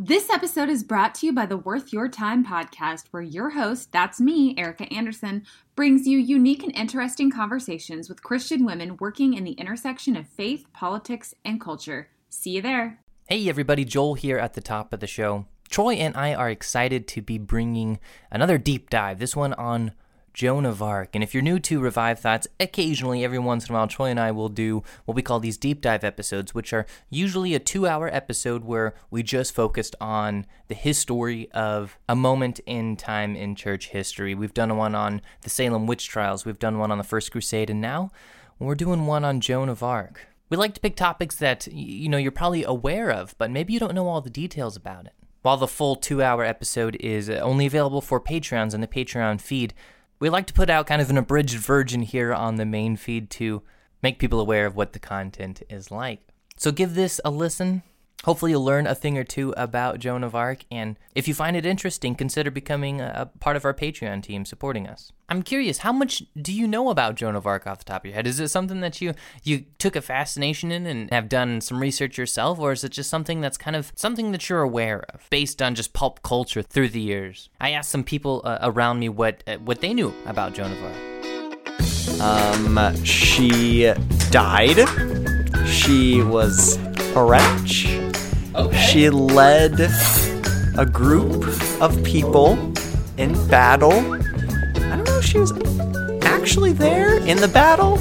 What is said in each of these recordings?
This episode is brought to you by the Worth Your Time podcast, where your host, that's me, Erica Anderson, brings you unique and interesting conversations with Christian women working in the intersection of faith, politics, and culture. See you there. Hey, everybody, Joel here at the top of the show. Troy and I are excited to be bringing another deep dive, this one on Joan of Arc. And if you're new to Revive Thoughts, occasionally, every once in a while, Troy and I will do what we call these deep dive episodes, which are usually a two hour episode where we just focused on the history of a moment in time in church history. We've done one on the Salem witch trials, we've done one on the First Crusade, and now we're doing one on Joan of Arc. We like to pick topics that you know you're probably aware of, but maybe you don't know all the details about it. While the full two hour episode is only available for Patreons in the Patreon feed, we like to put out kind of an abridged version here on the main feed to make people aware of what the content is like. So give this a listen. Hopefully, you'll learn a thing or two about Joan of Arc, and if you find it interesting, consider becoming a part of our Patreon team supporting us. I'm curious, how much do you know about Joan of Arc off the top of your head? Is it something that you you took a fascination in and have done some research yourself, or is it just something that's kind of something that you're aware of based on just pulp culture through the years? I asked some people uh, around me what uh, what they knew about Joan of Arc. Um, she died. She was a wretch. Okay. She led a group of people in battle. I don't know if she was actually there in the battle.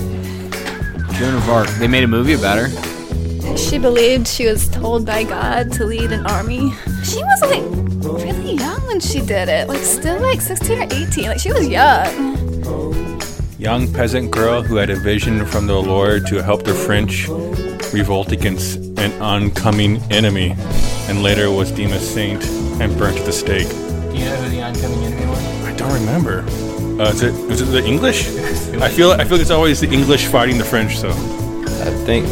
Joan of Arc. They made a movie about her. She believed she was told by God to lead an army. She was like really young when she did it, like still like 16 or 18. Like she was young. Young peasant girl who had a vision from the Lord to help the French revolt against an oncoming enemy, and later was deemed a saint and burnt at the stake. Do you know who the oncoming enemy was? I don't remember. Uh, is it is it the English? I feel I feel like it's always the English fighting the French. So I think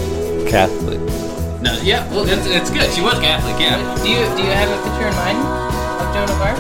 Catholic. No, yeah, well, that's, that's good. She was Catholic, yeah. Do you do you have a picture in mind of Joan of Arc?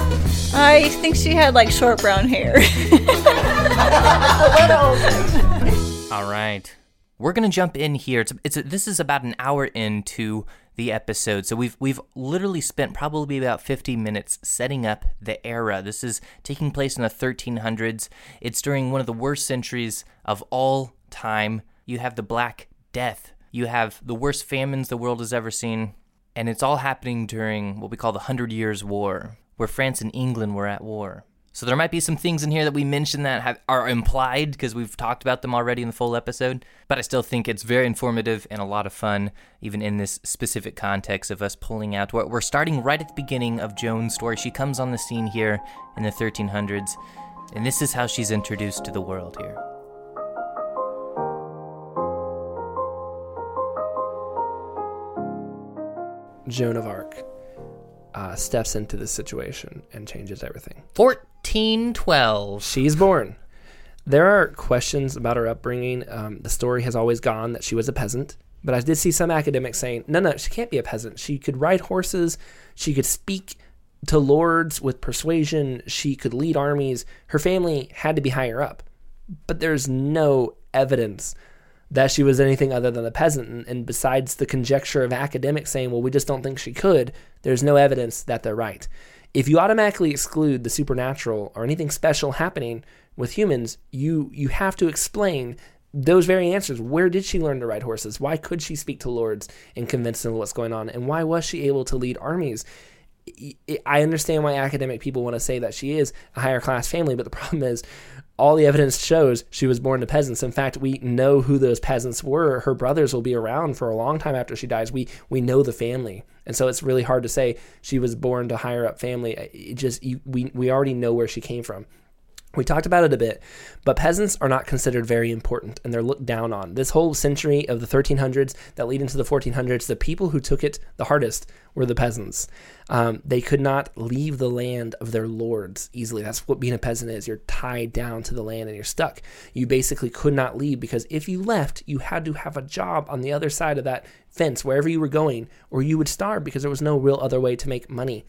I think she had like short brown hair. All right. We're gonna jump in here. It's, it's this is about an hour into the episode, so we've we've literally spent probably about 50 minutes setting up the era. This is taking place in the 1300s. It's during one of the worst centuries of all time. You have the Black Death. You have the worst famines the world has ever seen, and it's all happening during what we call the Hundred Years' War, where France and England were at war. So there might be some things in here that we mentioned that have, are implied because we've talked about them already in the full episode, but I still think it's very informative and a lot of fun, even in this specific context of us pulling out. We're, we're starting right at the beginning of Joan's story. She comes on the scene here in the 1300s, and this is how she's introduced to the world here. Joan of Arc uh, steps into the situation and changes everything. 1412. She's born. There are questions about her upbringing. Um, the story has always gone that she was a peasant, but I did see some academics saying, no, no, she can't be a peasant. She could ride horses, she could speak to lords with persuasion, she could lead armies. Her family had to be higher up, but there's no evidence that she was anything other than a peasant. And, and besides the conjecture of academics saying, well, we just don't think she could, there's no evidence that they're right. If you automatically exclude the supernatural or anything special happening with humans, you you have to explain those very answers. Where did she learn to ride horses? Why could she speak to lords and convince them of what's going on? And why was she able to lead armies? I understand why academic people want to say that she is a higher class family, but the problem is all the evidence shows she was born to peasants. In fact, we know who those peasants were. Her brothers will be around for a long time after she dies. We we know the family, and so it's really hard to say she was born to higher up family. It just you, we we already know where she came from. We talked about it a bit, but peasants are not considered very important and they're looked down on. This whole century of the 1300s that lead into the 1400s, the people who took it the hardest were the peasants. Um, they could not leave the land of their lords easily. That's what being a peasant is. You're tied down to the land and you're stuck. You basically could not leave because if you left, you had to have a job on the other side of that fence, wherever you were going, or you would starve because there was no real other way to make money.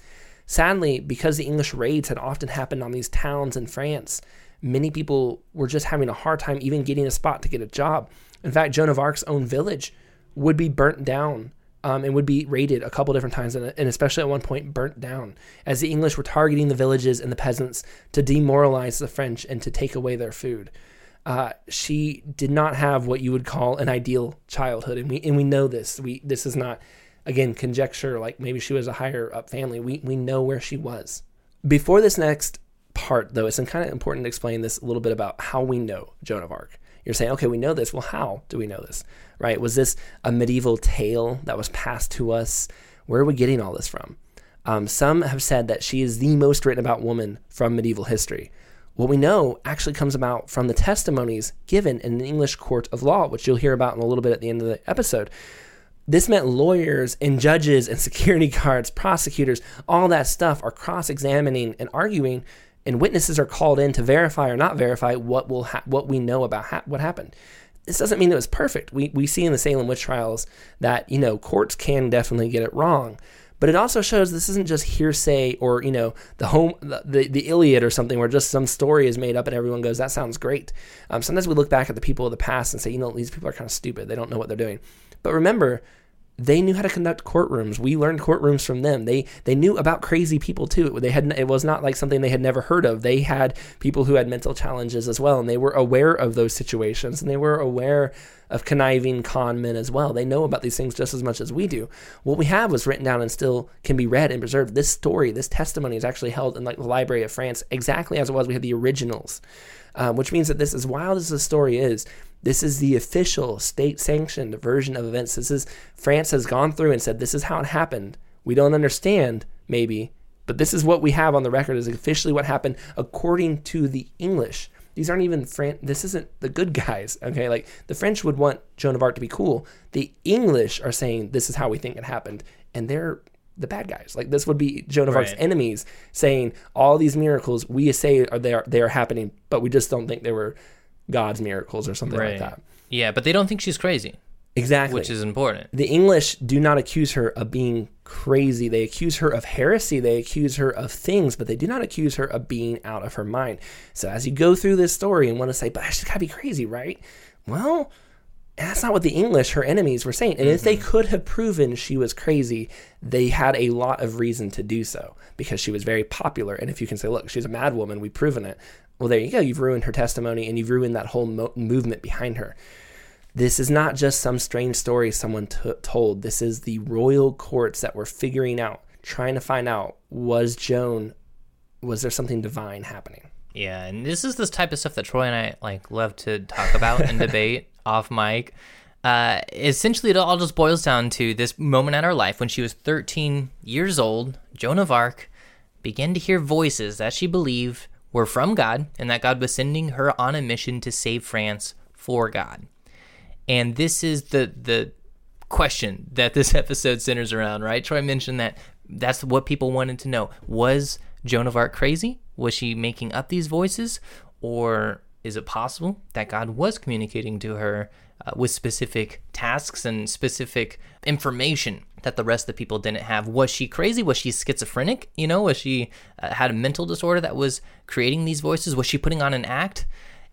Sadly, because the English raids had often happened on these towns in France, many people were just having a hard time even getting a spot to get a job. In fact, Joan of Arc's own village would be burnt down um, and would be raided a couple different times, and, especially at one point burnt down, as the English were targeting the villages and the peasants to demoralize the French and to take away their food. Uh, she did not have what you would call an ideal childhood, and we and we know this. We this is not again conjecture like maybe she was a higher up family. We we know where she was. Before this next part though it's kind of important to explain this a little bit about how we know joan of arc. You're saying okay we know this. Well how do we know this? Right? Was this a medieval tale that was passed to us? Where are we getting all this from? Um, some have said that she is the most written about woman from medieval history. What we know actually comes about from the testimonies given in an English court of law, which you'll hear about in a little bit at the end of the episode. This meant lawyers and judges and security guards, prosecutors, all that stuff are cross examining and arguing, and witnesses are called in to verify or not verify what will ha- what we know about ha- what happened. This doesn't mean it was perfect. We, we see in the Salem witch trials that you know courts can definitely get it wrong, but it also shows this isn't just hearsay or you know the home the, the, the Iliad or something where just some story is made up and everyone goes that sounds great. Um, sometimes we look back at the people of the past and say you know these people are kind of stupid. They don't know what they're doing. But remember, they knew how to conduct courtrooms. We learned courtrooms from them. They they knew about crazy people too. They had it was not like something they had never heard of. They had people who had mental challenges as well, and they were aware of those situations, and they were aware of conniving con men as well. They know about these things just as much as we do. What we have was written down and still can be read and preserved. This story, this testimony, is actually held in like the Library of France exactly as it was. We have the originals, um, which means that this, as wild as the story is, this is the official state sanctioned version of events. This is France has gone through and said this is how it happened. We don't understand, maybe, but this is what we have on the record is officially what happened according to the English. These aren't even Fran. This isn't the good guys. Okay, like the French would want Joan of Arc to be cool. The English are saying this is how we think it happened, and they're the bad guys. Like this would be Joan of right. Arc's enemies saying all these miracles we say are they are they are happening, but we just don't think they were God's miracles or something right. like that. Yeah, but they don't think she's crazy. Exactly. Which is important. The English do not accuse her of being crazy. They accuse her of heresy. They accuse her of things, but they do not accuse her of being out of her mind. So as you go through this story and want to say, but she's got to be crazy, right? Well, that's not what the English, her enemies, were saying. And mm-hmm. if they mm-hmm. could have proven she was crazy, they had a lot of reason to do so because she was very popular. And if you can say, look, she's a mad woman, we've proven it. Well, there you go. You've ruined her testimony and you've ruined that whole mo- movement behind her. This is not just some strange story someone t- told. This is the royal courts that were figuring out, trying to find out was Joan, was there something divine happening? Yeah, and this is this type of stuff that Troy and I like love to talk about and debate off mic. Uh, essentially, it all just boils down to this moment in her life when she was 13 years old. Joan of Arc began to hear voices that she believed were from God and that God was sending her on a mission to save France for God. And this is the the question that this episode centers around, right? Troy mentioned that that's what people wanted to know. Was Joan of Arc crazy? Was she making up these voices? Or is it possible that God was communicating to her uh, with specific tasks and specific information that the rest of the people didn't have? Was she crazy? Was she schizophrenic? You know, was she uh, had a mental disorder that was creating these voices? Was she putting on an act?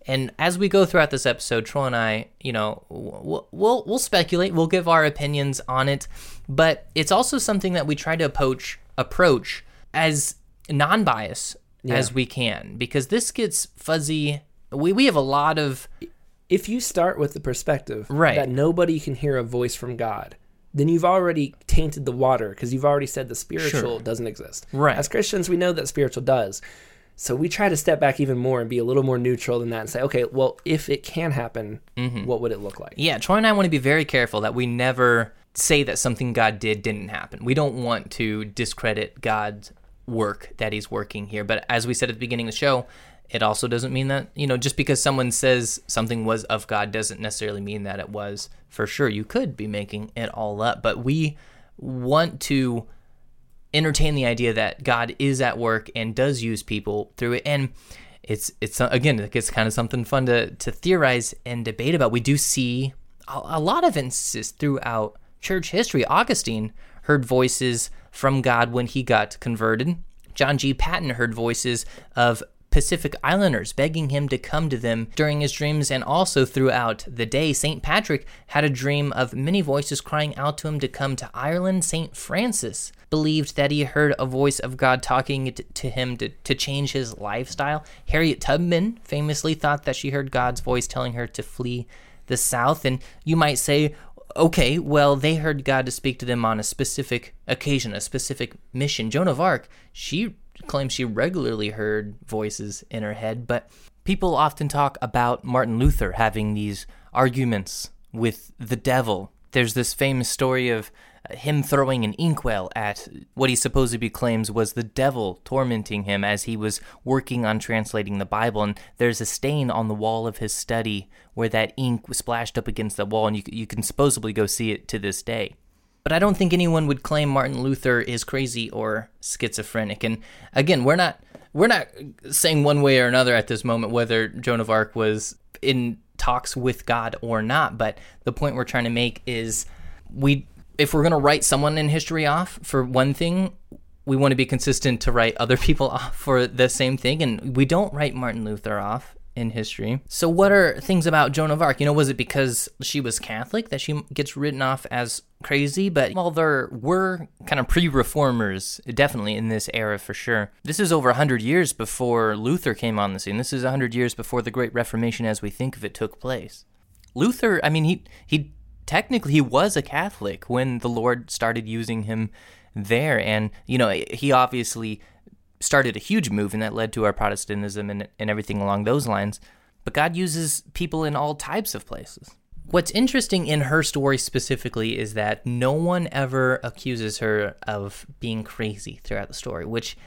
And as we go throughout this episode, Troy and I, you know, we'll, we'll, we'll speculate, we'll give our opinions on it, but it's also something that we try to approach approach as non-bias yeah. as we can because this gets fuzzy. We we have a lot of if you start with the perspective Right. that nobody can hear a voice from God, then you've already tainted the water because you've already said the spiritual Sure. doesn't exist. Right. As Christians, we know that spiritual does. So we try to step back even more and be a little more neutral than that and say, okay, well, if it can happen, Mm-hmm. what would it look like? Yeah, Troy and I want to be very careful that we never say that something God did didn't happen. We don't want to discredit God's work that He's working here. But as we said at the beginning of the show, it also doesn't mean that, you know, just because someone says something was of God doesn't necessarily mean that it was for sure. You could be making it all up. But we want to entertain the idea that God is at work and does use people through it. And it's it's again it's kind of something fun to to theorize and debate about. We do see a, a lot of instances throughout church history. Augustine heard voices from God when he got converted. John G. Paton heard voices of Pacific Islanders begging him to come to them during his dreams and also throughout the day. St. Patrick had a dream of many voices crying out to him to come to Ireland. St. Francis believed that he heard a voice of God talking to him to, to change his lifestyle. Harriet Tubman famously thought that she heard God's voice telling her to flee the South. And you might say, okay, well, they heard God to speak to them on a specific occasion, a specific mission. Joan of Arc, she claims she regularly heard voices in her head, but people often talk about Martin Luther having these arguments with the devil. There's this famous story of uh, him throwing an inkwell at what he supposedly claims was the devil tormenting him as he was working on translating the Bible. And there's a stain on the wall of his study where that ink was splashed up against the wall, and you, you can supposedly go see it to this day. But I don't think anyone would claim Martin Luther is crazy or schizophrenic. And again, we're not we're not saying one way or another at this moment whether Joan of Arc was in talks with God or not. But the point we're trying to make is we if we're gonna write someone in history off for one thing, we want to be consistent to write other people off for the same thing, and we don't write Martin Luther off in history. So, what are things about Joan of Arc? You know, was it because she was Catholic that she gets written off as crazy? But well, there were kind of pre-reformers, definitely in this era for sure. This is over hundred years before Luther came on the scene. This is hundred years before the Great Reformation, as we think of it, took place. Luther, I mean, he he technically he was a Catholic when the Lord started using him there, and you know, he obviously started a huge movement that led to our Protestantism and, and everything along those lines. But God uses people in all types of places. What's interesting in her story specifically is that no one ever accuses her of being crazy throughout the story, which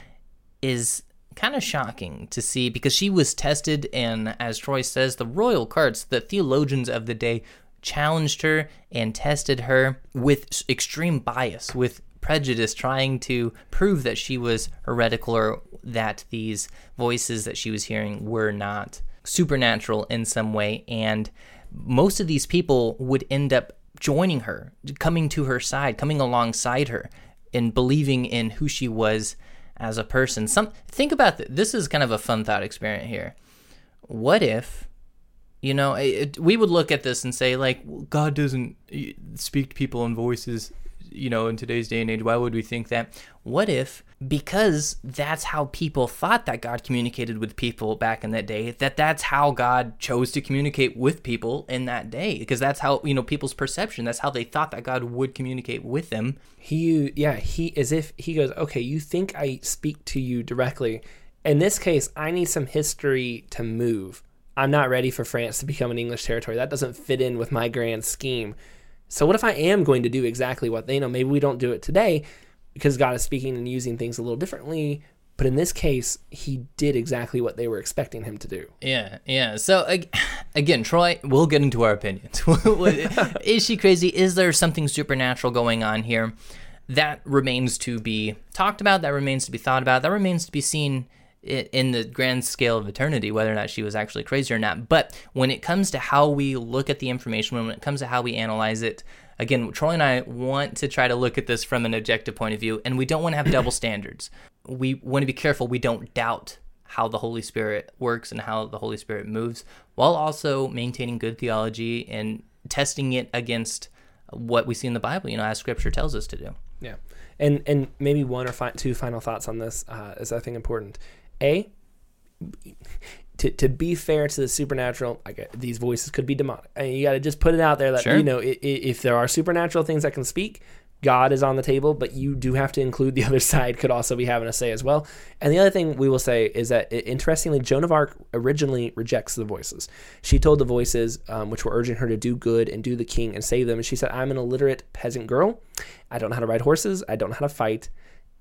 is kind of shocking to see because she was tested, and as Troy says, the royal courts, the theologians of the day, challenged her and tested her with extreme bias, with prejudice, trying to prove that she was heretical or that these voices that she was hearing were not supernatural in some way. And most of these people would end up joining her, coming to her side, coming alongside her, and believing in who she was as a person. Some think about th- this is kind of a fun thought experiment here. What if you know, it, we would look at this and say, like, God doesn't uh, speak to people in voices, you know, in today's day and age. Why would we think that? What if, because that's how people thought that God communicated with people back in that day, that that's how God chose to communicate with people in that day? Because that's how, you know, people's perception, that's how they thought that God would communicate with them. He, yeah, he, as if he goes, okay, you think I speak to you directly. In this case, I need some history to move. I'm not ready for France to become an English territory. That doesn't fit in with my grand scheme. So, what if I am going to do exactly what they know? Maybe we don't do it today because God is speaking and using things a little differently. But in this case, he did exactly what they were expecting him to do. Yeah, yeah. So again, Troy, we'll get into our opinions. is she crazy? Is there something supernatural going on here? That remains to be talked about. That remains to be thought about. That remains to be seen in the grand scale of eternity, whether or not she was actually crazy or not. But when it comes to how we look at the information, when it comes to how we analyze it, again, Troy and I want to try to look at this from an objective point of view, and we don't want to have double standards. We want to be careful we don't doubt how the Holy Spirit works and how the Holy Spirit moves, while also maintaining good theology and testing it against what we see in the Bible, you know, as Scripture tells us to do. Yeah, and and maybe one or fi- two final thoughts on this uh, is I think important. A, to, to be fair to the supernatural, like these voices could be demonic. I mean, you got to just put it out there that Sure. you know i- i- if there are supernatural things that can speak, God is on the table, but you do have to include the other side could also be having a say as well. And the other thing we will say is that interestingly, Joan of Arc originally rejects the voices. She told the voices, um, which were urging her to do good and do the king and save them, and she said, "I'm an illiterate peasant girl. I don't know how to ride horses. I don't know how to fight."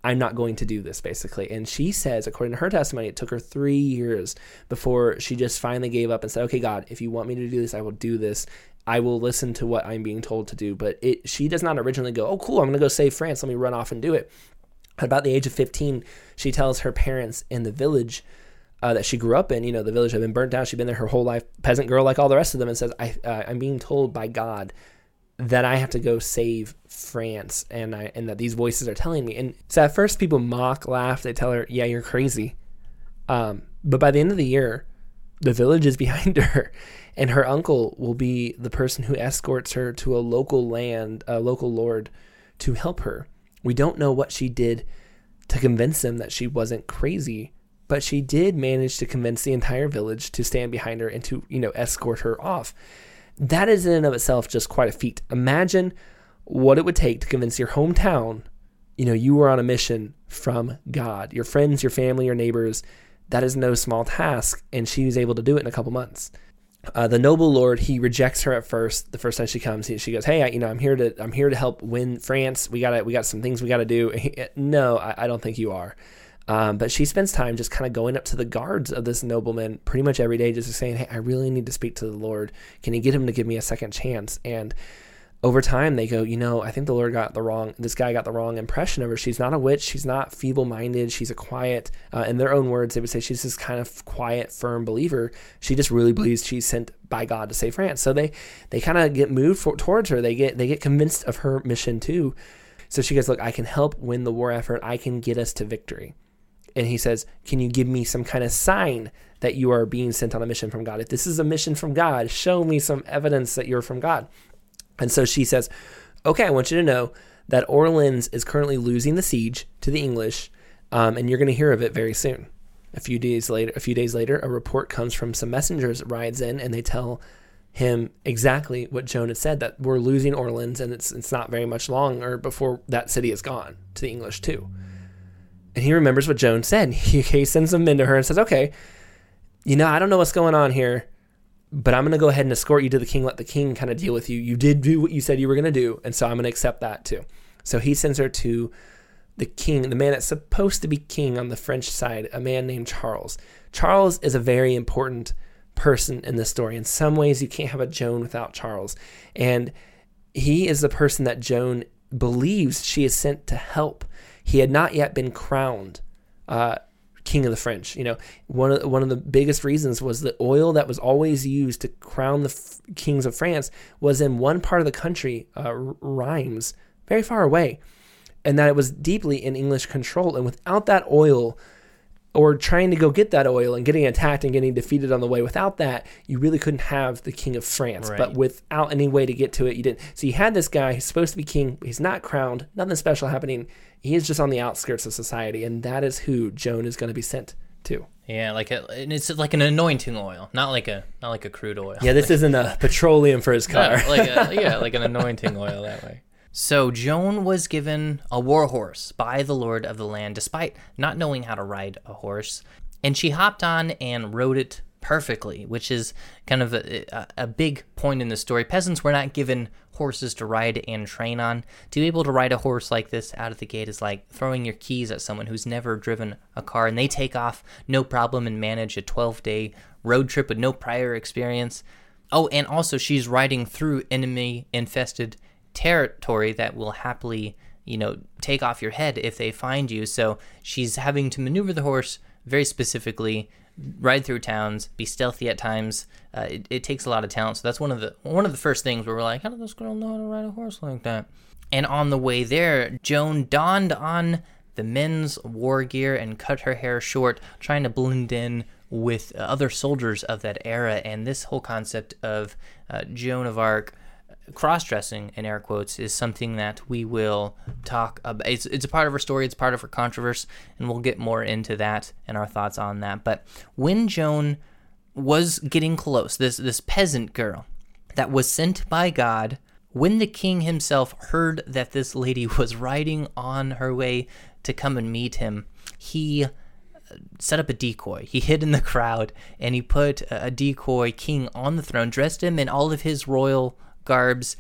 I'm not going to do this, basically. And she says, according to her testimony, it took her three years before she just finally gave up and said, Okay, God, if you want me to do this, I will do this. I will listen to what I'm being told to do. But it, she does not originally go, Oh, cool, I'm going to go save France. Let me run off and do it. At about the age of 15, she tells her parents in the village uh, that she grew up in, you know, the village had been burnt down. She'd been there her whole life, peasant girl like all the rest of them, and says, I, uh, I'm being told by God that I have to go save France and I and that these voices are telling me. And so at first people mock, laugh, they tell her, Yeah, you're crazy. Um, but by the end of the year, the village is behind her, and her uncle will be the person who escorts her to a local land, a local lord, to help her. We don't know what she did to convince him that she wasn't crazy, but she did manage to convince the entire village to stand behind her and to, you know, escort her off. That is in and of itself just quite a feat. Imagine what it would take to convince your hometown, you know, you were on a mission from God. Your friends, your family, your neighbors, that is no small task, and she was able to do it in a couple months. Uh, the noble lord he rejects her at first. The first time she comes, he, she goes, "Hey, I, you know, I'm here to I'm here to help win France. We got we got some things we got to do." He, no, I, I don't think you are. Um, but she spends time just kind of going up to the guards of this nobleman pretty much every day, just saying, "Hey, I really need to speak to the Lord. Can you get him to give me a second chance?" And over time, they go, "You know, I think the Lord got the wrong. This guy got the wrong impression of her. She's not a witch. She's not feeble-minded. She's a quiet. Uh, in their own words, they would say she's this kind of quiet, firm believer. She just really believes she's sent by God to save France. So they they kind of get moved for, towards her. They get they get convinced of her mission too. So she goes, "Look, I can help win the war effort. I can get us to victory." And he says, Can you give me some kind of sign that you are being sent on a mission from God? If this is a mission from God, show me some evidence that you're from God. And so she says, Okay, I want you to know that Orleans is currently losing the siege to the English, um, and you're going to hear of it very soon. A few days later, a few days later, a report comes from some messengers rides in, and they tell him exactly what Joan had said that we're losing Orleans, and it's it's not very much longer before that city is gone to the English too. And he remembers what Joan said. He, he sends men to her and says, Okay, you know, I don't know what's going on here, but I'm going to go ahead and escort you to the king. Let the king kind of deal with you. You did do what you said you were going to do. And so I'm going to accept that too. So he sends her to the king, the man that's supposed to be king on the French side, a man named Charles. Charles is a very important person in this story. In some ways, you can't have a Joan without Charles. And he is the person that Joan believes she is sent to help. He had not yet been crowned uh, king of the French. You know, one of one of the biggest reasons was the oil that was always used to crown the f- kings of France was in one part of the country, uh, very far away, and that it was deeply in English control. And without that oil, or trying to go get that oil and getting attacked and getting defeated on the way. Without that, you really couldn't have the king of France. Right. But without any way to get to it, you didn't. So you had this guy who's supposed to be king. He's not crowned. Nothing special happening. He is just on the outskirts of society, and that is who Joan is going to be sent to. Yeah, like a, and it's like an anointing oil, not like a not like a crude oil. Yeah, this isn't a petroleum for his car. Like a, yeah, like an anointing oil that way. So Joan was given a war horse by the lord of the land, despite not knowing how to ride a horse, and she hopped on and rode it perfectly, which is kind of a, a, big point in the story. Peasants were not given horses to ride and train on. To be able to ride a horse like this out of the gate is like throwing your keys at someone who's never driven a car, and they take off no problem and manage a 12 day road trip with no prior experience. Oh, and also she's riding through enemy infested territory that will happily, you know, take off your head if they find you. So she's having to maneuver the horse very specifically, ride through towns, be stealthy at times. Uh, it, it takes a lot of talent. So that's one of the one of the first things where we're like, how did this girl know how to ride a horse like that? And on the way there, Joan donned on the men's war gear and cut her hair short, trying to blend in with other soldiers of that era. And this whole concept of uh, Joan of Arc cross-dressing in air quotes is something that we will talk about it's, it's a part of her story it's part of her controversy and we'll get more into that and our thoughts on that but when joan was getting close. This this peasant girl that was sent by God when the king himself heard that this lady was riding on her way to come and meet him, he uh, set up a decoy. He hid in the crowd and he put a decoy king on the throne, dressed him in all of his royal garbs,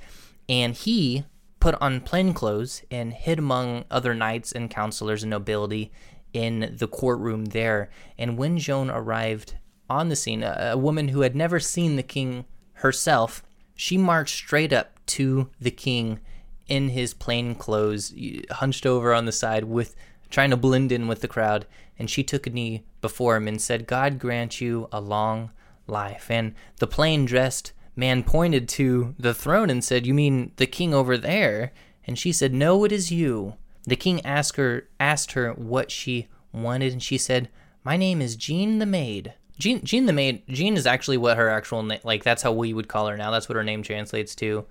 and he put on plain clothes and hid among other knights and counselors and nobility in the courtroom there. And when Joan arrived on the scene, a, a woman who had never seen the king herself, she marched straight up to the king in his plain clothes, hunched over on the side with trying to blend in with the crowd, and she took a knee before him and said, God grant you a long life. And the plain dressed man pointed to the throne and said, You mean the king over there? And she said, No, it is you. The king asked her asked her what she wanted, and she said, My name is Jean the Maid. Jean, Jean the Maid, Jean is actually what her actual name, like that's how we would call her now. That's what her name translates to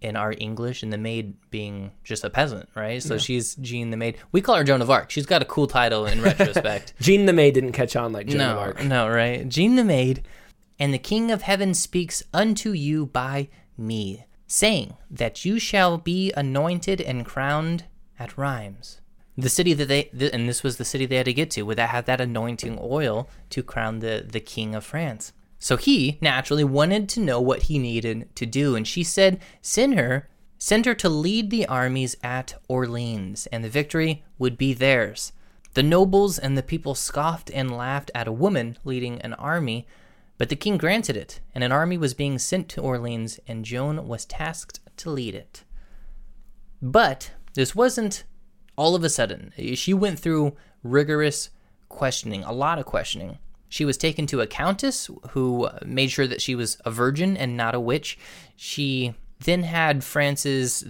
in our English, and the maid being just a peasant, right? So Yeah. she's Jean the Maid. We call her Joan of Arc. She's got a cool title in retrospect. Jean the Maid didn't catch on like Joan no, of Arc. no, right? Jean the Maid, and the King of Heaven speaks unto you by me, saying that you shall be anointed and crowned at Rheims. The city that they, th- and this was the city they had to get to, where they had that anointing oil to crown the, the King of France. So he naturally wanted to know what he needed to do, and she said, Send her, send her to lead the armies at Orleans, and the victory would be theirs. The nobles and the people scoffed and laughed at a woman leading an army, but the king granted it, and an army was being sent to Orleans, and Joan was tasked to lead it. But this wasn't all of a sudden. She went through rigorous questioning, a lot of questioning. She was taken to a countess who made sure that she was a virgin and not a witch. She then had France's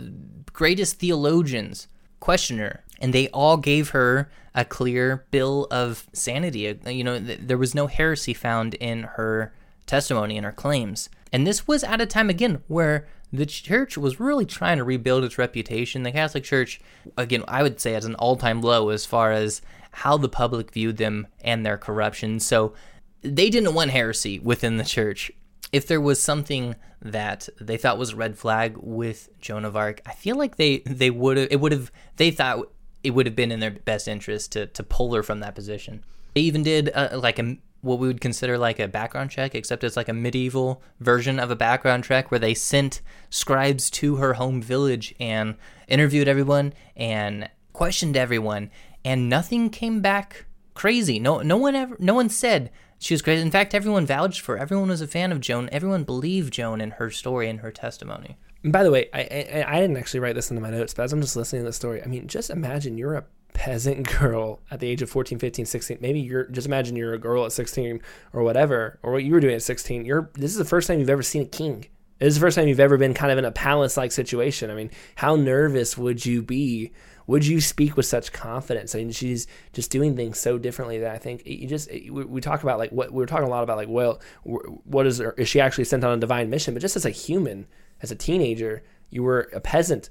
greatest theologians question her, and they all gave her a clear bill of sanity. Uh, you know, th- there was no heresy found in her testimony and her claims. And this was at a time, again, where the church was really trying to rebuild its reputation. The Catholic Church, again, I would say, at an all time low as far as how the public viewed them and their corruption. So they didn't want heresy within the church. If there was something that they thought was a red flag with Joan of Arc, I feel like they they would have it would have they thought it would have been in their best interest to to pull her from that position. They even did uh, like a what we would consider like a background check, except it's like a medieval version of a background check where they sent scribes to her home village and interviewed everyone and questioned everyone, and nothing came back crazy. No, no one ever, no one said she was crazy. In fact, everyone vouched for. her. Everyone was a fan of Joan. Everyone believed Joan and her story and her testimony. And by the way, I, I I didn't actually write this into my notes, but as I'm just listening to the story, I mean, just imagine you're a peasant girl at the age of 14, 15, 16. Maybe you're just imagine you're a girl at 16 or whatever, or what you were doing at 16. You're this is the first time you've ever seen a king. This is the first time you've ever been kind of in a palace like situation. I mean, how nervous would you be? Would you speak with such confidence? I mean, she's just doing things so differently that I think you just we, talk about like what we are talking a lot about like well, what is her, is she actually sent on a divine mission? But just as a human, as a teenager, you were a peasant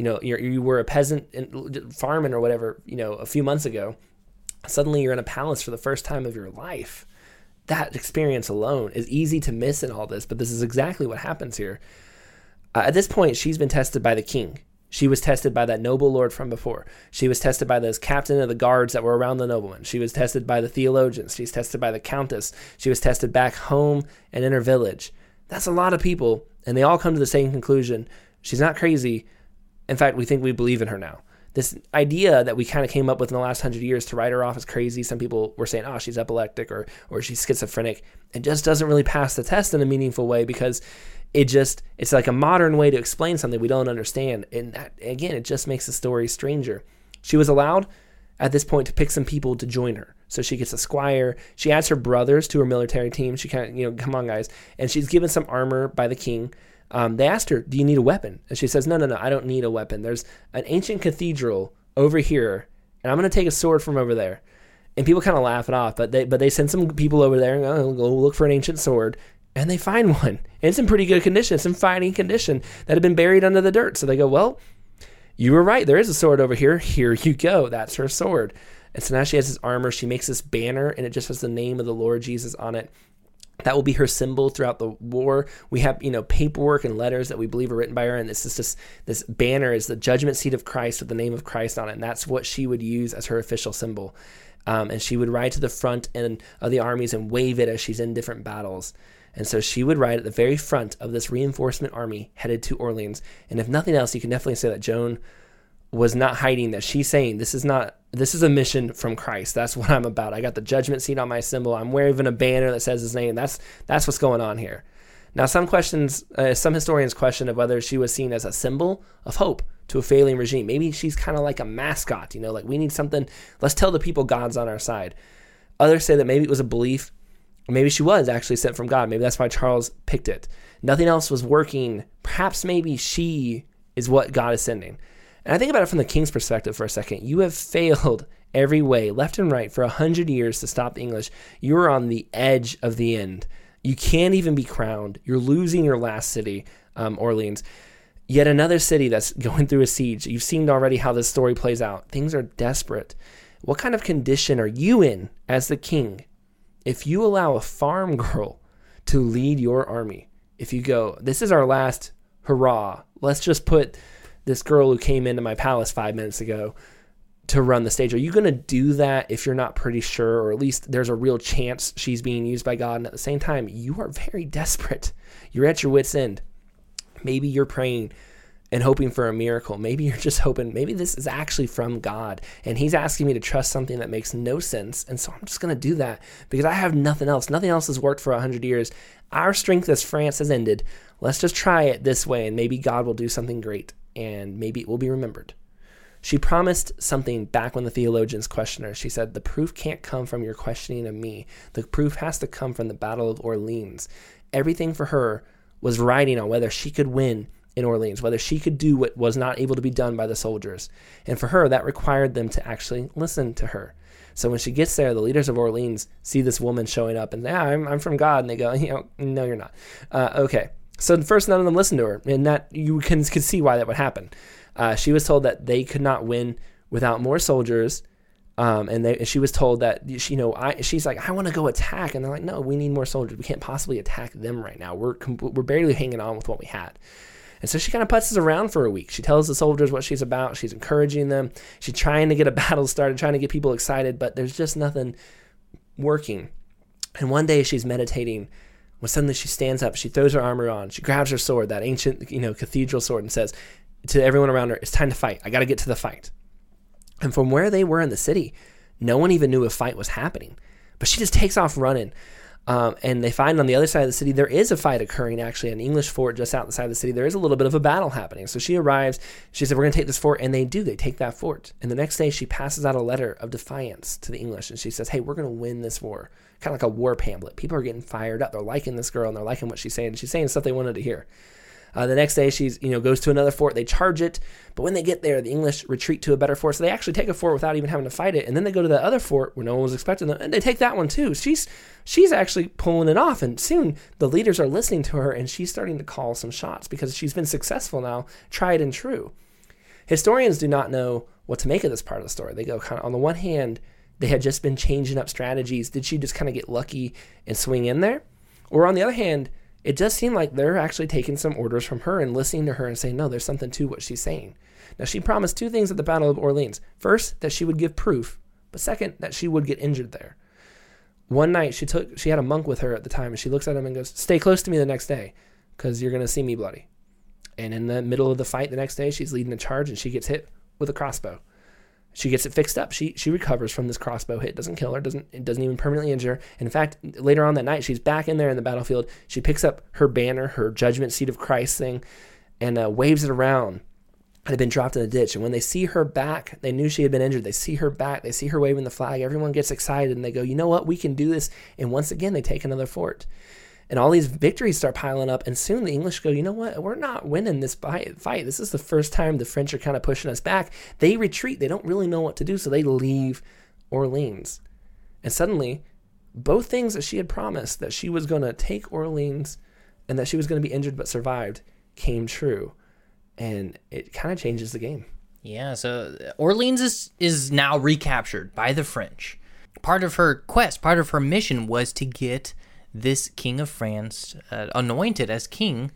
you know you're, you were a peasant in, farming or whatever you know a few months ago. Suddenly you're in a palace for the first time of your life. That experience alone is easy to miss in all this but this is exactly what happens here. Uh, at this point she's been tested by the king. She was tested by that noble lord from before. She was tested by those captain of the guards that were around the nobleman. She was tested by the theologians. She's tested by the countess. She was tested back home and in her village that's a lot of people and they all come to the same conclusion she's not crazy in fact, we think we believe in her now. This idea that we kind of came up with in the last hundred years to write her off as crazy. Some people were saying, "Oh, she's epileptic," or "or she's schizophrenic." It just doesn't really pass the test in a meaningful way because it just it's like a modern way to explain something we don't understand, and that, again, it just makes the story stranger. She was allowed at this point to pick some people to join her. So she gets a squire. She adds her brothers to her military team. She kind of, you know, come on, guys. And she's given some armor by the king. Um, they asked her, Do you need a weapon? And she says, No, no, no, I don't need a weapon. There's an ancient cathedral over here, and I'm going to take a sword from over there. And people kind of laugh it off, but they but they send some people over there and oh, go look for an ancient sword, and they find one. And it's in pretty good condition. It's in fighting condition that had been buried under the dirt. So they go, Well, you were right. There is a sword over here. Here you go. That's her sword. And so now she has this armor. She makes this banner, and it just has the name of the Lord Jesus on it. That will be her symbol throughout the war. We have, you know, paperwork and letters that we believe are written by her, and this is just this banner is the judgment seat of Christ with the name of Christ on it, and that's what she would use as her official symbol. Um, and she would ride to the front and of the armies and wave it as she's in different battles. And so she would ride at the very front of this reinforcement army headed to Orleans. And if nothing else, you can definitely say that Joan was not hiding that she's saying this is not this is a mission from Christ. That's what I'm about. I got the judgment seat on my symbol. I'm waving a banner that says his name. That's that's what's going on here. Now, some questions, uh, some historians question of whether she was seen as a symbol of hope to a failing regime. Maybe she's kind of like a mascot, you know, like we need something. Let's tell the people God's on our side. Others say that maybe it was a belief. Maybe she was actually sent from God. Maybe that's why Charles picked it. Nothing else was working. Perhaps maybe she is what God is sending. And I think about it from the king's perspective for a second. You have failed every way, left and right, for a hundred years to stop the English. You're on the edge of the end. You can't even be crowned. You're losing your last city, um, Orleans. Yet another city that's going through a siege. You've seen already how this story plays out. Things are desperate. What kind of condition are you in as the king if you allow a farm girl to lead your army? If you go, this is our last hurrah, let's just put this girl who came into my palace five minutes ago to run the stage. Are you going to do that if you're not pretty sure, or at least there's a real chance she's being used by God? And at the same time, you are very desperate. You're at your wits' end. Maybe you're praying and hoping for a miracle. Maybe you're just hoping, maybe this is actually from God and He's asking me to trust something that makes no sense. And so I'm just going to do that because I have nothing else. Nothing else has worked for 100 years. Our strength as France has ended. Let's just try it this way and maybe God will do something great and maybe it will be remembered. She promised something back when the theologians questioned her. She said, The proof can't come from your questioning of me. The proof has to come from the Battle of Orleans. Everything for her was riding on whether she could win in Orleans, whether she could do what was not able to be done by the soldiers. And for her, that required them to actually listen to her. So when she gets there, the leaders of Orleans see this woman showing up and, yeah, I'm, I'm from God. And they go, you know, no, you're not. Uh, okay. So first, none of them listened to her, and that you can, see why that would happen. Uh, she was told that they could not win without more soldiers, um, and, they, and she was told that you know, I, she's like, I want to go attack, and they're like, no, we need more soldiers. We can't possibly attack them right now. We're we're barely hanging on with what we had. And so she kind of puts putzes around for a week. She tells the soldiers what she's about. She's encouraging them. She's trying to get a battle started, trying to get people excited, but there's just nothing working. And one day she's meditating when suddenly she stands up, she throws her armor on, she grabs her sword, that ancient, you know, cathedral sword, and says to everyone around her, It's time to fight. I got to get to the fight. And from where they were in the city, no one even knew a fight was happening. But she just takes off running. Um, and they find on the other side of the city there is a fight occurring actually an english fort just outside the city there is a little bit of a battle happening so she arrives she said we're going to take this fort and they do they take that fort and the next day she passes out a letter of defiance to the english and she says hey we're going to win this war kind of like a war pamphlet. People are getting fired up. They're liking this girl and they're liking what she's saying. She's saying stuff they wanted to hear. Uh, the next day, she's you know goes to another fort. They charge it, but when they get there, the English retreat to a better fort. So they actually take a fort without even having to fight it, and then they go to the other fort where no one was expecting them, and they take that one too. She's she's actually pulling it off, and soon the leaders are listening to her, and she's starting to call some shots because she's been successful now, tried and true. Historians do not know what to make of this part of the story. They go kind of on the one hand, they had just been changing up strategies. Did she just kind of get lucky and swing in there? Or on the other hand, it does seem like they're actually taking some orders from her and listening to her and saying, no, there's something to what she's saying. Now, she promised two things at the Battle of Orleans. First, that she would give proof, but second, that she would get injured there. One night, she took she had a monk with her at the time, and she looks at him and goes, "Stay close to me the next day, because you're going to see me bloody." And in the middle of the fight the next day, she's leading a charge, and she gets hit with a crossbow. She gets it fixed up. She she recovers from this crossbow hit. Doesn't kill her. Doesn't it doesn't even permanently injure in fact, later on that night, she's back in there in the battlefield. She picks up her banner, her judgment seat of Christ thing, and uh, waves it around. It had been dropped in the ditch. And when they see her back, they knew she had been injured. They see her back. They see her waving the flag. Everyone gets excited and they go, you know what? We can do this. And once again, they take another fort. And all these victories start piling up. And soon the English go, you know what? We're not winning this fight. This is the first time the French are kind of pushing us back. They retreat. They don't really know what to do. So they leave Orleans. And suddenly, both things that she had promised that she was going to take Orleans and that she was going to be injured but survived came true. And it kind of changes the game. Yeah, so uh, Orleans is, is now recaptured by the French. Part of her quest, part of her mission was to get this king of France uh, anointed as king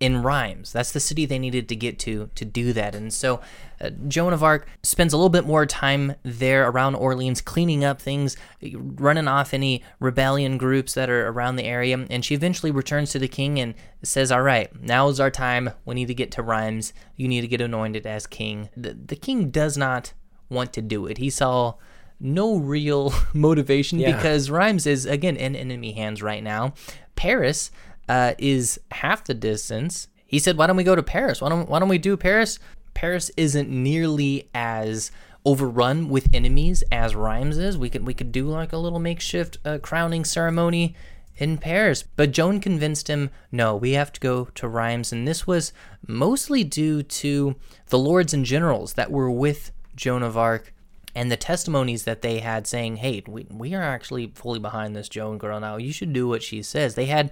in Rheims. That's the city they needed to get to to do that. And so uh, Joan of Arc spends a little bit more time there around Orleans, cleaning up things, running off any rebellion groups that are around the area. And she eventually returns to the king and says, All right, now is our time. We need to get to Rheims. You need to get anointed as king. The, the king does not want to do it. He saw no real motivation Yeah. because Rheims is, again, in enemy hands right now. Paris uh, is half the distance. He said, "Why don't we go to Paris? Why don't Why don't we do Paris? Paris isn't nearly as overrun with enemies as Rheims is. We could we could do like a little makeshift uh, crowning ceremony in Paris." But Joan convinced him, "No, we have to go to Rheims," and this was mostly due to the lords and generals that were with Joan of Arc and the testimonies that they had saying, hey, we, we are actually fully behind this Joan girl now. You should do what she says. They had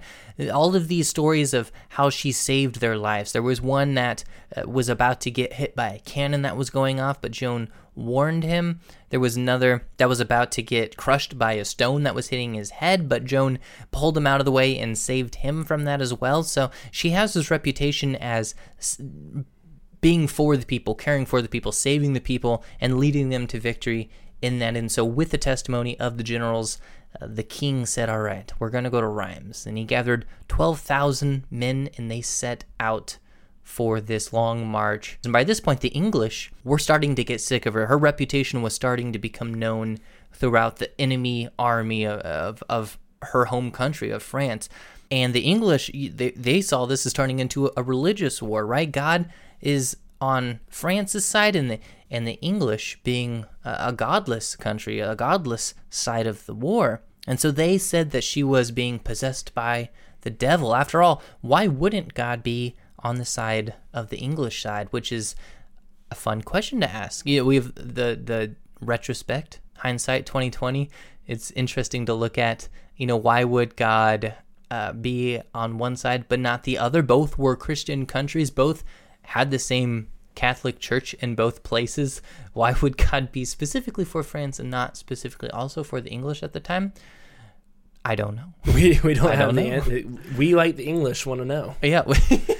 all of these stories of how she saved their lives. There was one that uh, was about to get hit by a cannon that was going off, but Joan warned him. There was another that was about to get crushed by a stone that was hitting his head, but Joan pulled him out of the way and saved him from that as well. So she has this reputation as being for the people, caring for the people, saving the people, and leading them to victory in that. And so, with the testimony of the generals, uh, the king said, All right, we're going to go to Rheims. And he gathered 12,000 men and they set out for this long march. And by this point, the English were starting to get sick of her. Her reputation was starting to become known throughout the enemy army of, of, of her home country, of France. And the English, they, they saw this as turning into a religious war, right? God is on France's side, and the and the English being a, a godless country, a godless side of the war. And so they said that she was being possessed by the devil. After all, why wouldn't God be on the side of the English side? Which is a fun question to ask. You know, we have the the retrospect, hindsight 2020. It's interesting to look at. You know, why would God uh, be on one side but not the other? Both were Christian countries. Both had the same Catholic Church in both places. Why would God be specifically for France and not specifically also for the English at the time? I don't know. We, we don't I have don't the know. an- We like the English want to know. Yeah.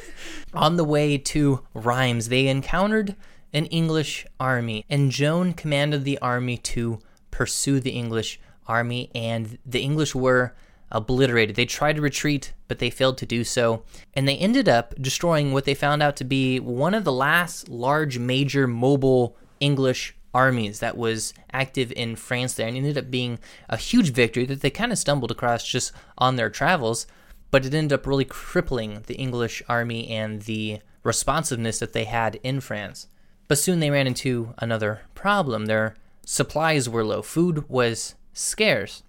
On the way to Rheims, they encountered an English army, and Joan commanded the army to pursue the English army, and the English were obliterated. They tried to retreat, but they failed to do so, and they ended up destroying what they found out to be one of the last large, major, mobile English armies that was active in France there, and it ended up being a huge victory that they kind of stumbled across just on their travels but it ended up really crippling the English army and the responsiveness that they had in France. But soon they ran into another problem. Their supplies were low, food was scarce.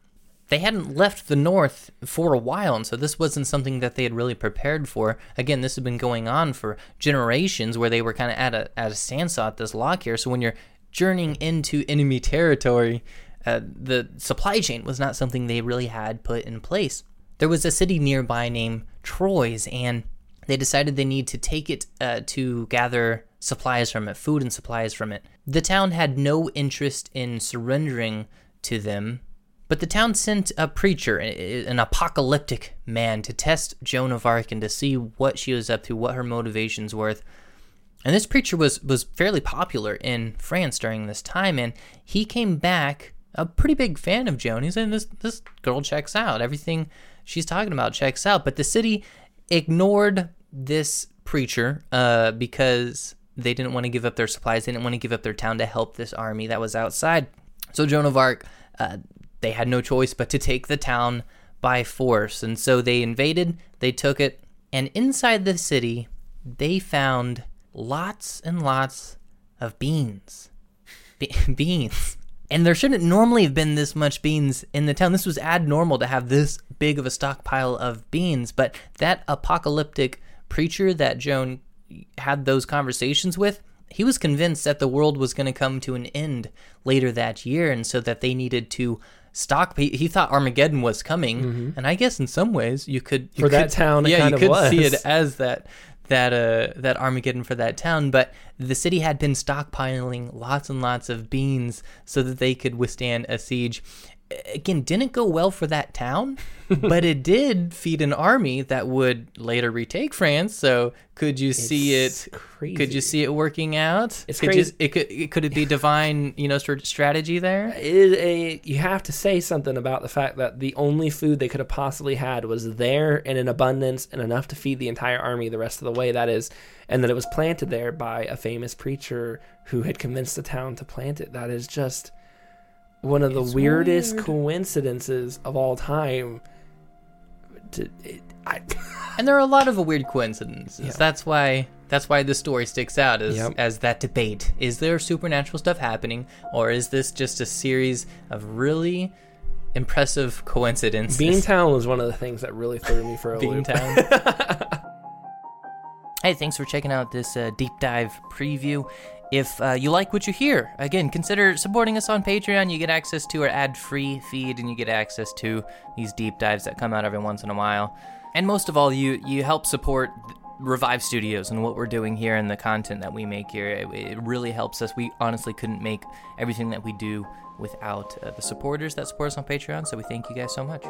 They hadn't left the north for a while, and so this wasn't something that they had really prepared for. Again, this had been going on for generations where they were kind of at a, at a standstill at this lock here. So when you're journeying into enemy territory, uh, the supply chain was not something they really had put in place there was a city nearby named Troyes, and they decided they need to take it uh, to gather supplies from it, food and supplies from it. The town had no interest in surrendering to them, but the town sent a preacher, an apocalyptic man, to test Joan of Arc and to see what she was up to, what her motivations were. And this preacher was was fairly popular in France during this time, and he came back a pretty big fan of Joan. He said, "This this girl checks out. Everything she's talking about checks out." But the city ignored this preacher uh, because they didn't want to give up their supplies. They didn't want to give up their town to help this army that was outside. So Joan of Arc, uh, they had no choice but to take the town by force, and so they invaded. They took it, and inside the city, they found lots and lots of beans. Be- beans. And there shouldn't normally have been this much beans in the town. This was abnormal to have this big of a stockpile of beans. But that apocalyptic preacher that Joan had those conversations with, he was convinced that the world was going to come to an end later that year, and so that they needed to stock. He, he thought Armageddon was coming, and I guess in some ways you could you For that could- town, it yeah, you could was. see it as that that uh that Armageddon for that town, but the city had been stockpiling lots and lots of beans so that they could withstand a siege again didn't go well for that town but it did feed an army that would later retake france so could you see it crazy. could you see it working out It's could crazy. You, it could it, could it be divine you know sort of strategy there It is a, you have to say something about the fact that the only food they could have possibly had was there and in abundance and enough to feed the entire army the rest of the way. That is, and that it was planted there by a famous preacher who had convinced the town to plant it. That is just one of the It's weirdest weird. coincidences of all time. To, it, I, and there are a lot of weird coincidences Yeah. that's why that's why the story sticks out as Yep. as that debate is there supernatural stuff happening or is this just a series of really impressive coincidences Beantown was one of the things that really threw me for a loop. Beantown. hey, thanks for checking out this uh, deep dive preview. If uh, you like what you hear, again, consider supporting us on Patreon. You get access to our ad free feed and you get access to these deep dives that come out every once in a while. And most of all, you, you help support Revive Studios and what we're doing here and the content that we make here. It, it really helps us. We honestly couldn't make everything that we do without uh, the supporters that support us on Patreon. So we thank you guys so much.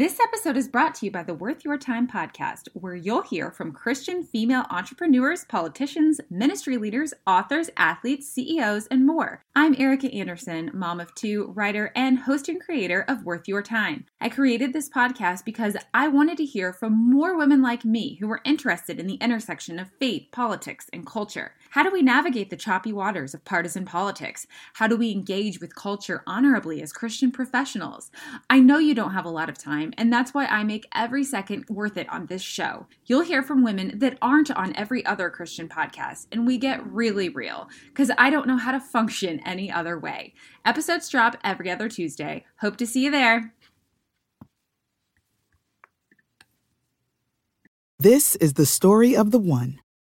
This episode is brought to you by the Worth Your Time podcast, where you'll hear from Christian female entrepreneurs, politicians, ministry leaders, authors, athletes, CEOs, and more. I'm Erica Anderson, mom of two, writer, and host and creator of Worth Your Time. I created this podcast because I wanted to hear from more women like me who were interested in the intersection of faith, politics, and culture. How do we navigate the choppy waters of partisan politics? How do we engage with culture honorably as Christian professionals? I know you don't have a lot of time, and that's why I make every second worth it on this show. You'll hear from women that aren't on every other Christian podcast, and we get really real because I don't know how to function any other way. Episodes drop every other Tuesday. Hope to see you there. This is the story of the one.